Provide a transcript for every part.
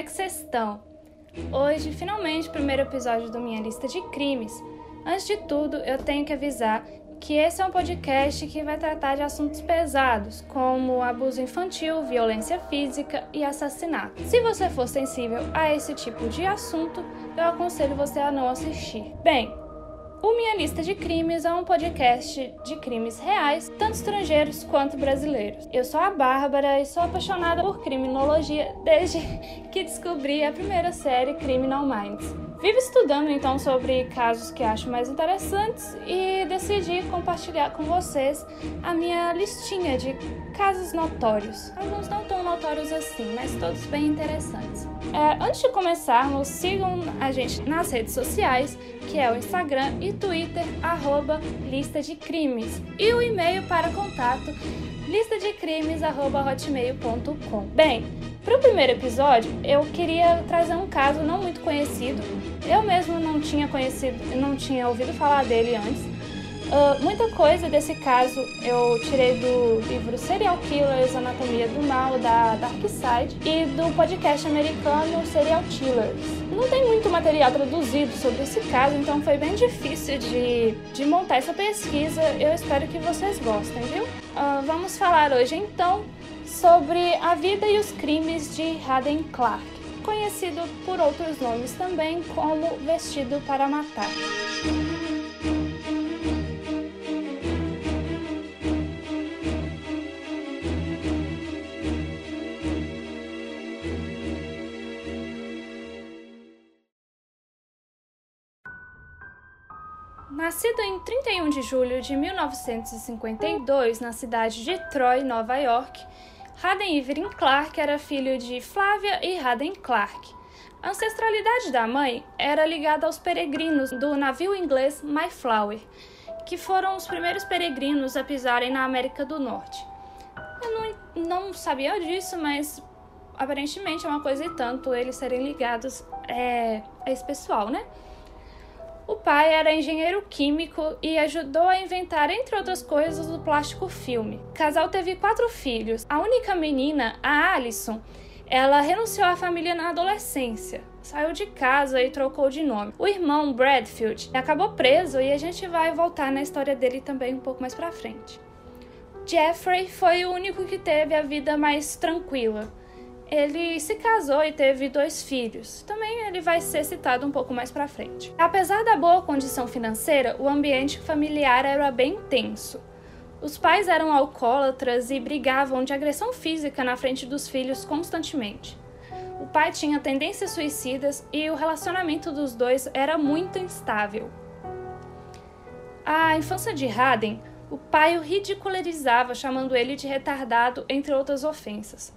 é que vocês estão? Hoje, finalmente, o primeiro episódio do Minha Lista de Crimes. Antes de tudo, eu tenho que avisar que esse é um podcast que vai tratar de assuntos pesados, como abuso infantil, violência física e assassinato. Se você for sensível a esse tipo de assunto, eu aconselho você a não assistir. Bem, o Minha Lista de Crimes é um podcast de crimes reais, tanto estrangeiros quanto brasileiros. Eu sou a Bárbara e sou apaixonada por criminologia desde que descobri a primeira série Criminal Minds. Vivo estudando então sobre casos que acho mais interessantes e decidi compartilhar com vocês a minha listinha de casos notórios. Alguns não tão notórios assim, mas todos bem interessantes. É, antes de começarmos, sigam a gente nas redes sociais, que é o Instagram e Twitter, arroba lista de crimes, e o e-mail para contato listadecrimes.hotmail.com. Bem, para o primeiro episódio, eu queria trazer um caso não muito conhecido. Eu mesmo não tinha conhecido, não tinha ouvido falar dele antes. Uh, muita coisa desse caso eu tirei do livro Serial Killers, Anatomia do Mal, da Dark Side, e do podcast americano Serial Killers. Não tem muito material traduzido sobre esse caso, então foi bem difícil de, de montar essa pesquisa. Eu espero que vocês gostem, viu? Uh, vamos falar hoje então sobre a vida e os crimes de Haden Clark, conhecido por outros nomes também como Vestido para Matar. Nascido em 31 de julho de 1952 na cidade de Troy, Nova York, Haden Evelyn Clark era filho de Flávia e Haden Clark. A ancestralidade da mãe era ligada aos peregrinos do navio inglês Mayflower, que foram os primeiros peregrinos a pisarem na América do Norte. Eu não, não sabia disso, mas aparentemente é uma coisa e tanto eles serem ligados é, a esse pessoal, né? O pai era engenheiro químico e ajudou a inventar, entre outras coisas, o plástico filme. O casal teve quatro filhos. A única menina, a Alison, ela renunciou à família na adolescência, saiu de casa e trocou de nome. O irmão Bradfield acabou preso e a gente vai voltar na história dele também um pouco mais pra frente. Jeffrey foi o único que teve a vida mais tranquila ele se casou e teve dois filhos. Também ele vai ser citado um pouco mais para frente. Apesar da boa condição financeira, o ambiente familiar era bem tenso. Os pais eram alcoólatras e brigavam de agressão física na frente dos filhos constantemente. O pai tinha tendências suicidas e o relacionamento dos dois era muito instável. A infância de Haden, o pai o ridicularizava, chamando ele de retardado, entre outras ofensas.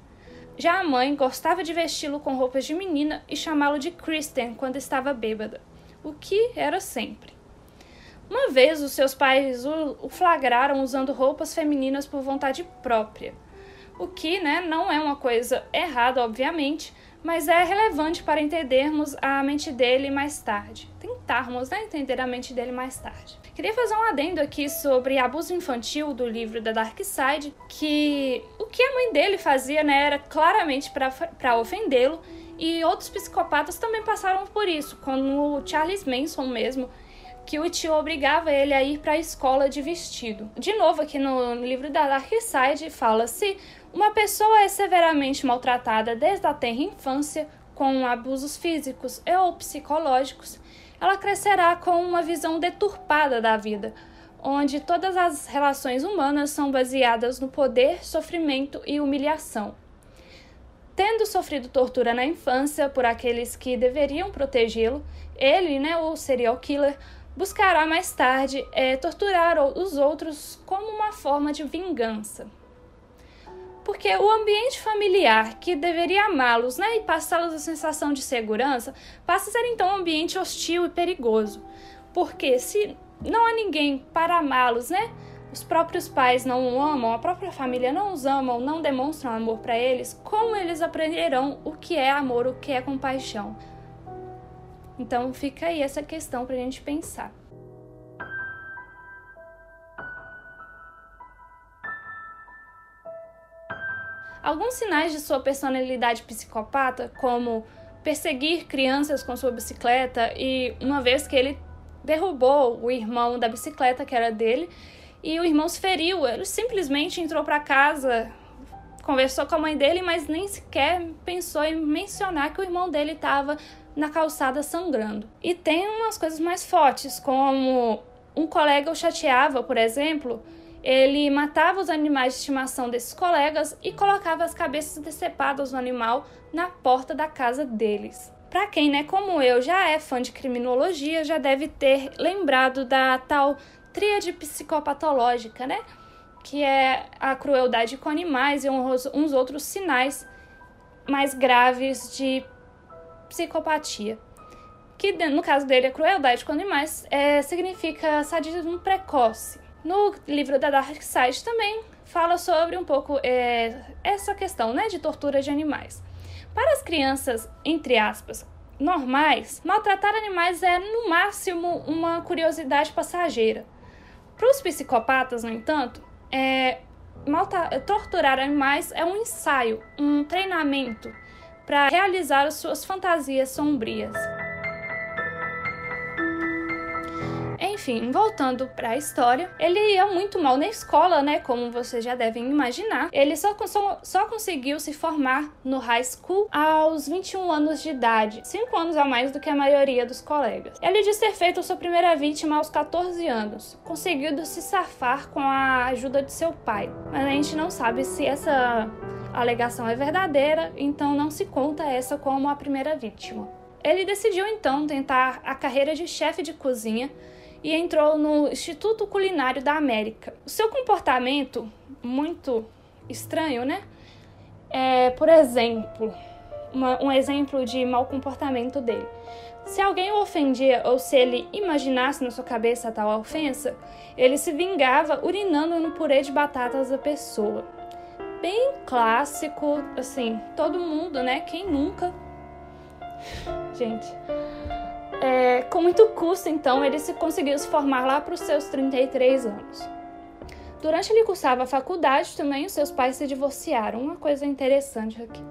Já a mãe gostava de vesti-lo com roupas de menina e chamá-lo de Kristen quando estava bêbada, o que era sempre. Uma vez os seus pais o flagraram usando roupas femininas por vontade própria, o que né, não é uma coisa errada, obviamente, mas é relevante para entendermos a mente dele mais tarde. Tentarmos né, entender a mente dele mais tarde. Queria fazer um adendo aqui sobre abuso infantil do livro da Dark Side, que que a mãe dele fazia né, era claramente para ofendê-lo, e outros psicopatas também passaram por isso, como o Charles Manson mesmo, que o tio obrigava ele a ir para a escola de vestido. De novo, aqui no livro da Dark Side, fala-se uma pessoa é severamente maltratada desde a tenra infância, com abusos físicos ou psicológicos, ela crescerá com uma visão deturpada da vida, onde todas as relações humanas são baseadas no poder, sofrimento e humilhação. Tendo sofrido tortura na infância por aqueles que deveriam protegê-lo, ele, né, o serial killer, buscará mais tarde é, torturar os outros como uma forma de vingança porque o ambiente familiar, que deveria amá-los né, e passá-los a sensação de segurança, passa a ser então um ambiente hostil e perigoso. Porque se não há ninguém para amá-los, né? Os próprios pais não o amam, a própria família não os amam, não demonstram amor para eles, como eles aprenderão o que é amor, o que é compaixão? Então fica aí essa questão para a gente pensar. Alguns sinais de sua personalidade psicopata, como perseguir crianças com sua bicicleta e uma vez que ele derrubou o irmão da bicicleta que era dele e o irmão se feriu, ele simplesmente entrou para casa, conversou com a mãe dele, mas nem sequer pensou em mencionar que o irmão dele estava na calçada sangrando. E tem umas coisas mais fortes, como um colega o chateava, por exemplo, ele matava os animais de estimação desses colegas e colocava as cabeças decepadas do animal na porta da casa deles. Para quem, né, como eu, já é fã de criminologia, já deve ter lembrado da tal tríade psicopatológica, né? Que é a crueldade com animais e uns, outros sinais mais graves de psicopatia. Que no caso dele, a crueldade com animais é, significa sadismo precoce. No livro da Dark Side também fala sobre um pouco é, essa questão né, de tortura de animais. Para as crianças, entre aspas, normais, maltratar animais é no máximo uma curiosidade passageira. Para os psicopatas, no entanto, é, torturar animais é um ensaio, um treinamento para realizar as suas fantasias sombrias. Enfim, voltando para a história, ele ia muito mal na escola, né? Como vocês já devem imaginar. Ele só, só, só conseguiu se formar no high school aos 21 anos de idade, 5 anos a mais do que a maioria dos colegas. Ele diz ter feito sua primeira vítima aos 14 anos, conseguindo se safar com a ajuda de seu pai. Mas a gente não sabe se essa alegação é verdadeira, então não se conta essa como a primeira vítima. Ele decidiu então tentar a carreira de chefe de cozinha e entrou no Instituto Culinário da América. O seu comportamento, muito estranho, né? É, por exemplo, uma, um exemplo de mau comportamento dele. Se alguém o ofendia ou se ele imaginasse na sua cabeça tal ofensa, ele se vingava urinando no purê de batatas da pessoa. Bem clássico, assim, todo mundo, né? Quem nunca? Gente, é, com muito custo, então, ele se conseguiu se formar lá para os seus 33 anos. Durante ele cursava a faculdade, também os seus pais se divorciaram. Uma coisa interessante aqui.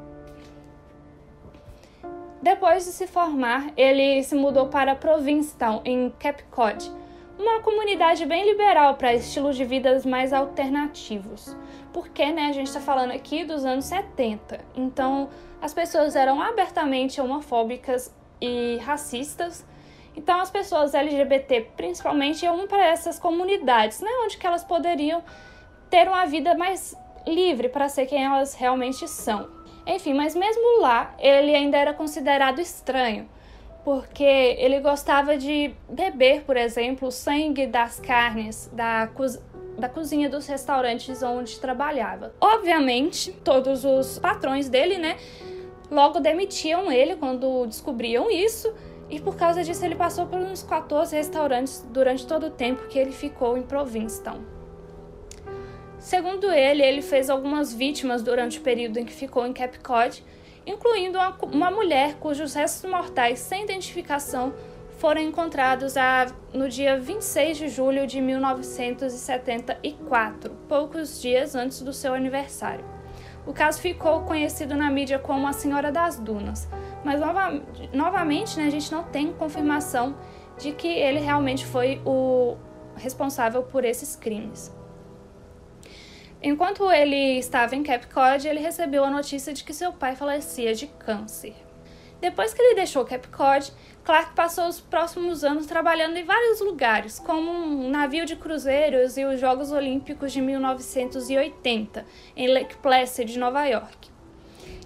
Depois de se formar, ele se mudou para Provincetown, em Cape Cod, uma comunidade bem liberal para estilos de vida mais alternativos. Porque, né, a gente está falando aqui dos anos 70, então as pessoas eram abertamente homofóbicas e racistas. Então as pessoas LGBT principalmente iam para essas comunidades, né, onde que elas poderiam ter uma vida mais livre para ser quem elas realmente são. Enfim, mas mesmo lá ele ainda era considerado estranho, porque ele gostava de beber, por exemplo, o sangue das carnes da, da cozinha dos restaurantes onde trabalhava. Obviamente, todos os patrões dele, né, Logo demitiam ele quando descobriam isso, e por causa disso ele passou por uns 14 restaurantes durante todo o tempo que ele ficou em Provincetown. Segundo ele, ele fez algumas vítimas durante o período em que ficou em Cape Cod, incluindo uma, uma mulher cujos restos mortais sem identificação foram encontrados a, no dia 26 de julho de 1974, poucos dias antes do seu aniversário. O caso ficou conhecido na mídia como a Senhora das Dunas, mas nova, novamente né, a gente não tem confirmação de que ele realmente foi o responsável por esses crimes. Enquanto ele estava em Cape Cod, ele recebeu a notícia de que seu pai falecia de câncer. Depois que ele deixou Cape Cod, Clark passou os próximos anos trabalhando em vários lugares, como um navio de cruzeiros e os Jogos Olímpicos de 1980, em Lake Placid, Nova York.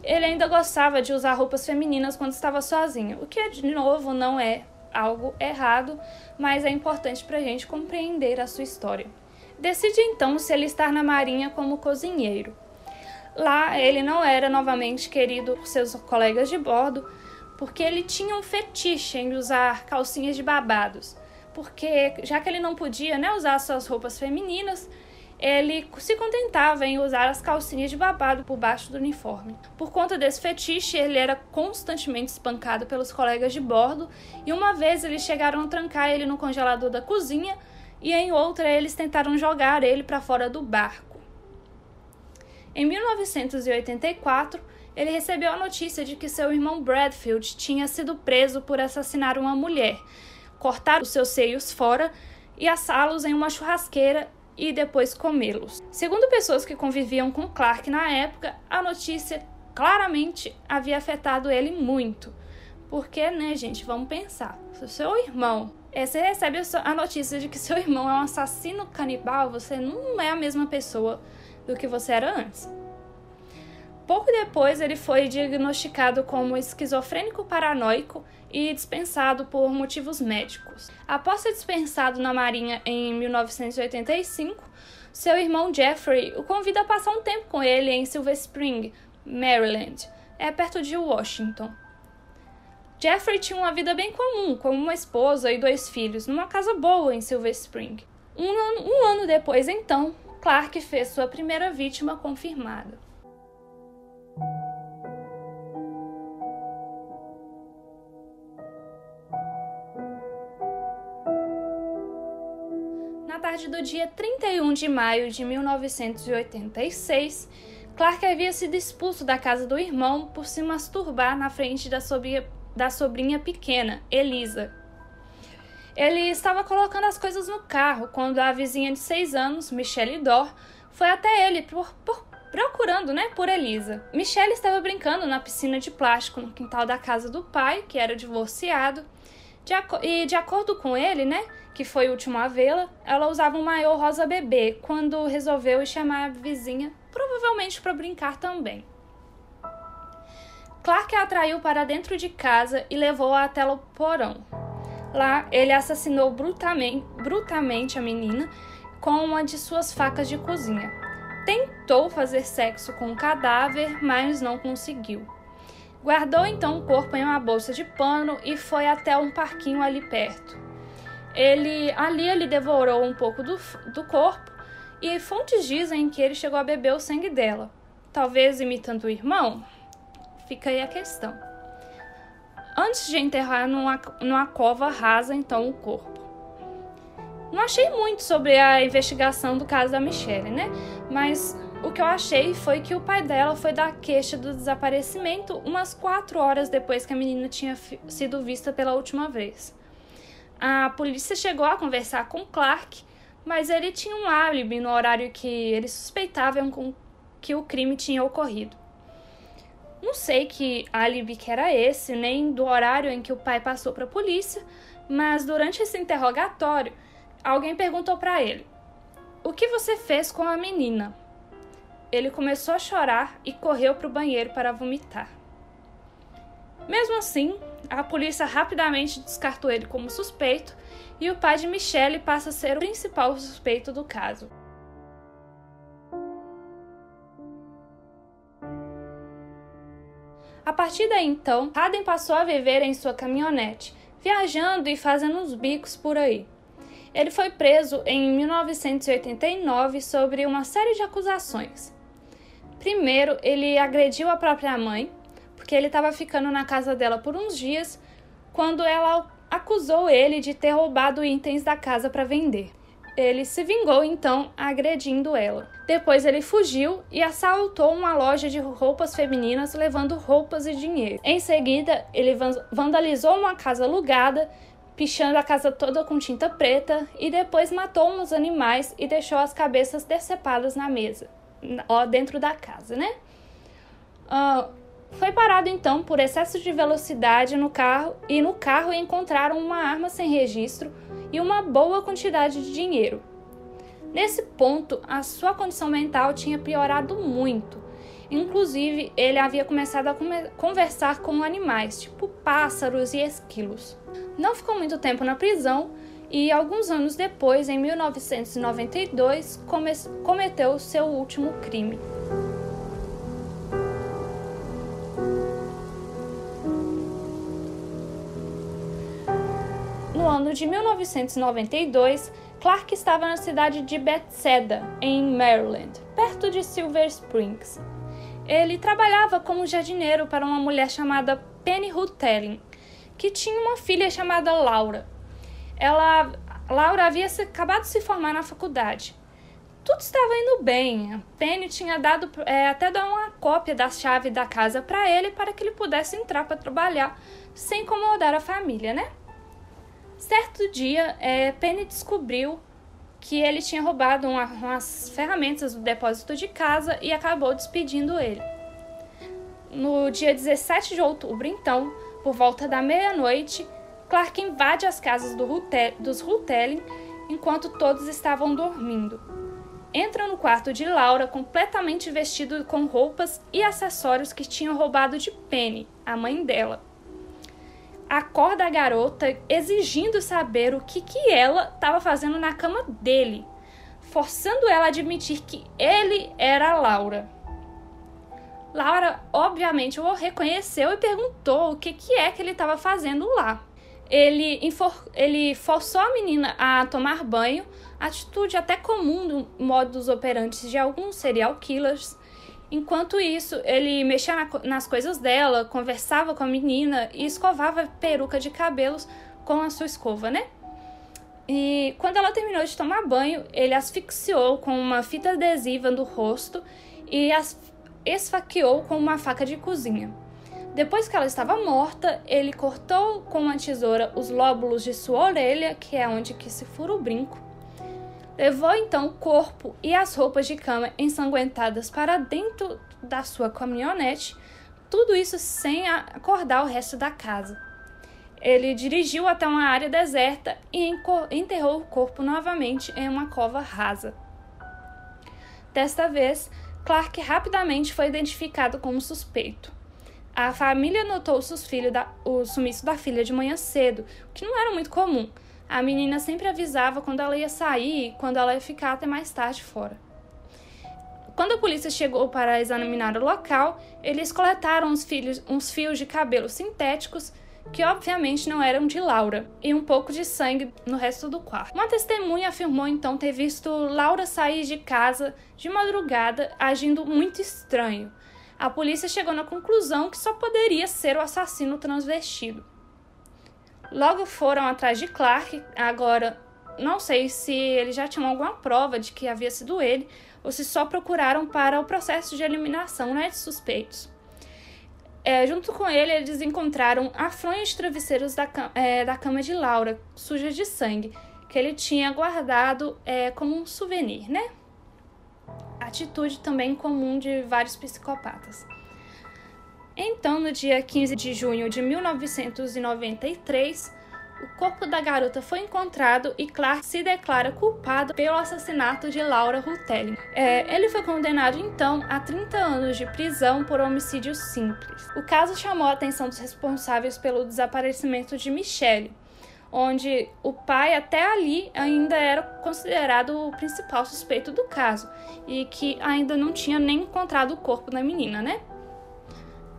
Ele ainda gostava de usar roupas femininas quando estava sozinho, o que, de novo, não é algo errado, mas é importante para a gente compreender a sua história. Decide então se ele estar na Marinha como cozinheiro. Lá, ele não era novamente querido por seus colegas de bordo, porque ele tinha um fetiche em usar calcinhas de babados. Porque já que ele não podia né, usar suas roupas femininas, ele se contentava em usar as calcinhas de babado por baixo do uniforme. Por conta desse fetiche, ele era constantemente espancado pelos colegas de bordo, e uma vez eles chegaram a trancar ele no congelador da cozinha, e em outra eles tentaram jogar ele para fora do barco. Em 1984, ele recebeu a notícia de que seu irmão Bradfield tinha sido preso por assassinar uma mulher, cortar os seus seios fora e assá-los em uma churrasqueira e depois comê-los. Segundo pessoas que conviviam com Clark na época, a notícia claramente havia afetado ele muito. Porque, né, gente, vamos pensar. Se seu irmão. É, você recebe a notícia de que seu irmão é um assassino canibal, você não é a mesma pessoa do que você era antes. Pouco depois, ele foi diagnosticado como esquizofrênico paranoico e dispensado por motivos médicos. Após ser dispensado na Marinha em 1985, seu irmão Jeffrey o convida a passar um tempo com ele em Silver Spring, Maryland, é perto de Washington. Jeffrey tinha uma vida bem comum, com uma esposa e dois filhos, numa casa boa em Silver Spring. Um ano, um ano depois, então, Clark fez sua primeira vítima confirmada. Tarde do dia 31 de maio de 1986, Clark havia sido expulso da casa do irmão por se masturbar na frente da sobrinha, da sobrinha pequena, Elisa. Ele estava colocando as coisas no carro quando a vizinha de seis anos, Michelle Dor, foi até ele por, por, procurando né, por Elisa. Michelle estava brincando na piscina de plástico no quintal da casa do pai, que era divorciado, de e de acordo com ele, né, que foi o último a vê-la, ela usava um maiô rosa bebê quando resolveu chamar a vizinha, provavelmente para brincar também. Clark a atraiu para dentro de casa e levou-a até o porão. Lá, ele assassinou brutalmente, a menina com uma de suas facas de cozinha. Tentou fazer sexo com o cadáver, mas não conseguiu. Guardou então o corpo em uma bolsa de pano e foi até um parquinho ali perto. Ele ali ele devorou um pouco do, do corpo e fontes dizem que ele chegou a beber o sangue dela. Talvez imitando o irmão? Fica aí a questão. Antes de enterrar numa, numa cova rasa então o corpo. Não achei muito sobre a investigação do caso da Michelle, né? Mas o que eu achei foi que o pai dela foi dar queixa do desaparecimento umas quatro horas depois que a menina tinha sido vista pela última vez. A polícia chegou a conversar com Clark, mas ele tinha um álibi no horário que eles suspeitavam que o crime tinha ocorrido. Não sei que álibi que era esse, nem do horário em que o pai passou para a polícia, mas durante esse interrogatório, alguém perguntou para ele: O que você fez com a menina? Ele começou a chorar e correu para o banheiro para vomitar. Mesmo assim, a polícia rapidamente descartou ele como suspeito e o pai de Michelle passa a ser o principal suspeito do caso. A partir daí então, Haden passou a viver em sua caminhonete, viajando e fazendo uns bicos por aí. Ele foi preso em 1989 sobre uma série de acusações. Primeiro, ele agrediu a própria mãe, porque ele estava ficando na casa dela por uns dias quando ela acusou ele de ter roubado itens da casa para vender. Ele se vingou então agredindo ela. Depois ele fugiu e assaltou uma loja de roupas femininas levando roupas e dinheiro. Em seguida, ele vandalizou uma casa alugada, pichando a casa toda com tinta preta e depois matou uns animais e deixou as cabeças decepadas na mesa, ó, dentro da casa, né? Uh, foi parado então por excesso de velocidade no carro e no carro encontraram uma arma sem registro e uma boa quantidade de dinheiro. Nesse ponto, a sua condição mental tinha piorado muito. Inclusive, ele havia começado a come conversar com animais, tipo pássaros e esquilos. Não ficou muito tempo na prisão e, alguns anos depois, em 1992, come cometeu seu último crime. no ano de 1992, Clark estava na cidade de Bethesda, em Maryland, perto de Silver Springs. Ele trabalhava como jardineiro para uma mulher chamada Penny Rutelling, que tinha uma filha chamada Laura. Ela, Laura havia acabado de se formar na faculdade. tudo estava indo bem. Penny tinha dado é, até dar uma cópia da chave da casa para ele para que ele pudesse entrar para trabalhar sem incomodar a família, né? Certo dia, é, Penny descobriu que ele tinha roubado uma, umas ferramentas do depósito de casa e acabou despedindo ele. No dia 17 de outubro, então, por volta da meia-noite, Clark invade as casas do Rutel, dos Rutelin enquanto todos estavam dormindo. Entra no quarto de Laura completamente vestido com roupas e acessórios que tinham roubado de Penny, a mãe dela. Acorda a garota exigindo saber o que, que ela estava fazendo na cama dele, forçando ela a admitir que ele era Laura. Laura, obviamente, o reconheceu e perguntou o que, que é que ele estava fazendo lá. Ele, ele forçou a menina a tomar banho, atitude até comum do modus operandi de alguns serial killers. Enquanto isso, ele mexia na, nas coisas dela, conversava com a menina e escovava peruca de cabelos com a sua escova, né? E quando ela terminou de tomar banho, ele asfixiou com uma fita adesiva no rosto e as esfaqueou com uma faca de cozinha. Depois que ela estava morta, ele cortou com uma tesoura os lóbulos de sua orelha, que é onde que se fura o brinco. Levou então o corpo e as roupas de cama ensanguentadas para dentro da sua caminhonete, tudo isso sem acordar o resto da casa. Ele dirigiu até uma área deserta e enterrou o corpo novamente em uma cova rasa. Desta vez, Clark rapidamente foi identificado como suspeito. A família notou da, o sumiço da filha de manhã cedo, o que não era muito comum. A menina sempre avisava quando ela ia sair e quando ela ia ficar até mais tarde fora. Quando a polícia chegou para examinar o local, eles coletaram uns, filhos, uns fios de cabelo sintéticos que obviamente não eram de Laura, e um pouco de sangue no resto do quarto. Uma testemunha afirmou então ter visto Laura sair de casa de madrugada agindo muito estranho a polícia chegou na conclusão que só poderia ser o assassino transvestido. Logo foram atrás de Clark, agora não sei se eles já tinham alguma prova de que havia sido ele ou se só procuraram para o processo de eliminação né, de suspeitos. É, junto com ele, eles encontraram afronhos de travesseiros da, é, da cama de Laura, sujas de sangue, que ele tinha guardado é, como um souvenir, né? Atitude também comum de vários psicopatas. Então, no dia 15 de junho de 1993, o corpo da garota foi encontrado e Clark se declara culpado pelo assassinato de Laura Rutelli. É, ele foi condenado então a 30 anos de prisão por homicídio simples. O caso chamou a atenção dos responsáveis pelo desaparecimento de Michelle, onde o pai até ali ainda era considerado o principal suspeito do caso e que ainda não tinha nem encontrado o corpo da menina, né?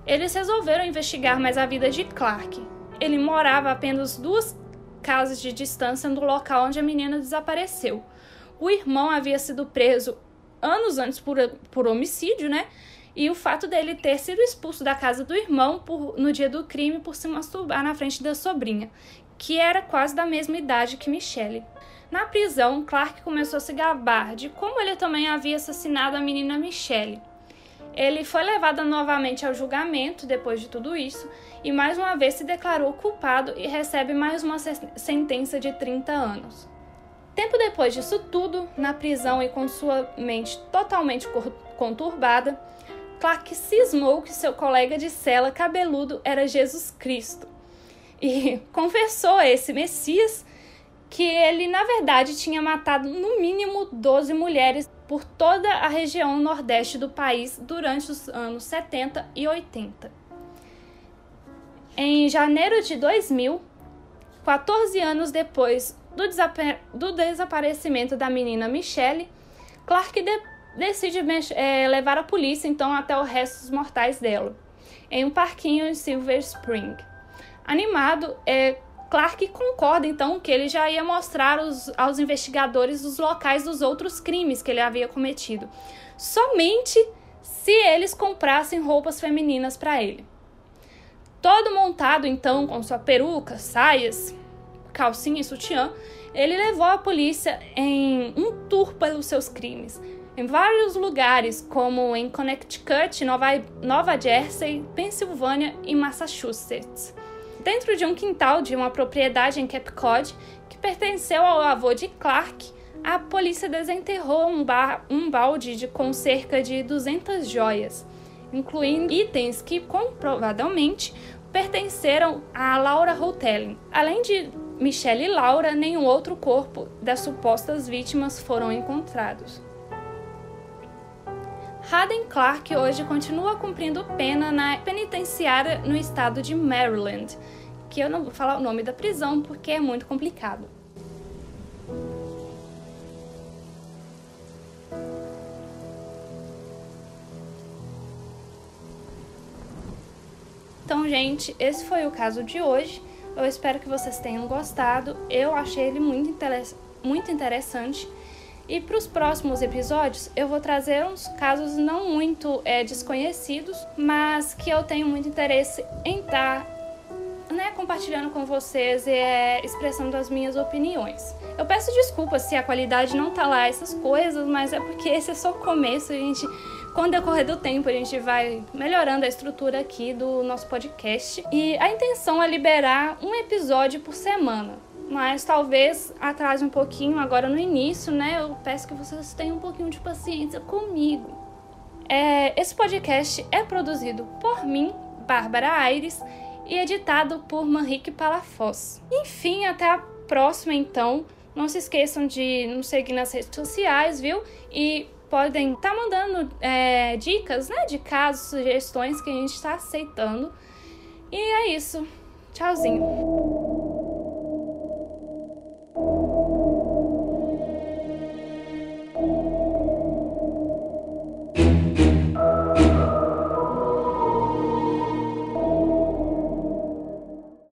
Eles resolveram investigar mais a vida de Clark. Ele morava apenas duas casas de distância do local onde a menina desapareceu. O irmão havia sido preso anos antes por, por homicídio, né? E o fato dele ter sido expulso da casa do irmão por, no dia do crime por se masturbar na frente da sobrinha, que era quase da mesma idade que Michelle. Na prisão, Clark começou a se gabar de como ele também havia assassinado a menina Michelle. Ele foi levado novamente ao julgamento depois de tudo isso e mais uma vez se declarou culpado e recebe mais uma sentença de 30 anos. Tempo depois disso tudo, na prisão e com sua mente totalmente conturbada, Clark cismou que seu colega de cela cabeludo era Jesus Cristo e confessou a esse Messias que ele, na verdade, tinha matado no mínimo 12 mulheres por toda a região nordeste do país durante os anos 70 e 80. Em janeiro de 2000, 14 anos depois do, do desaparecimento da menina Michelle, Clark de decide é, levar a polícia então até os restos mortais dela, em um parquinho em Silver Spring. Animado, é, Clark concorda então que ele já ia mostrar os, aos investigadores os locais dos outros crimes que ele havia cometido, somente se eles comprassem roupas femininas para ele. Todo montado então com sua peruca, saias, calcinha e sutiã, Ele levou a polícia em um tour pelos seus crimes, em vários lugares, como em Connecticut, Nova, Nova Jersey, Pensilvânia e Massachusetts. Dentro de um quintal de uma propriedade em Cape Cod, que pertenceu ao avô de Clark, a polícia desenterrou um, bar, um balde de, com cerca de 200 joias, incluindo itens que comprovadamente pertenceram a Laura Hotelling. Além de Michelle e Laura, nenhum outro corpo das supostas vítimas foram encontrados. Haden Clark hoje continua cumprindo pena na penitenciária no estado de Maryland, que eu não vou falar o nome da prisão porque é muito complicado. Então, gente, esse foi o caso de hoje. Eu espero que vocês tenham gostado. Eu achei ele muito, muito interessante. E para os próximos episódios, eu vou trazer uns casos não muito é, desconhecidos, mas que eu tenho muito interesse em estar compartilhando com vocês e é, expressando as minhas opiniões. Eu peço desculpas se a qualidade não tá lá, essas coisas, mas é porque esse é só o começo, a gente com o decorrer do tempo, a gente vai melhorando a estrutura aqui do nosso podcast. E a intenção é liberar um episódio por semana. Mas talvez atrase um pouquinho agora no início, né? Eu peço que vocês tenham um pouquinho de paciência comigo. É, esse podcast é produzido por mim, Bárbara Aires, e editado por Manrique Palafós. Enfim, até a próxima então. Não se esqueçam de nos seguir nas redes sociais, viu? E podem estar tá mandando é, dicas, né, de casos, sugestões que a gente está aceitando. E é isso. Tchauzinho.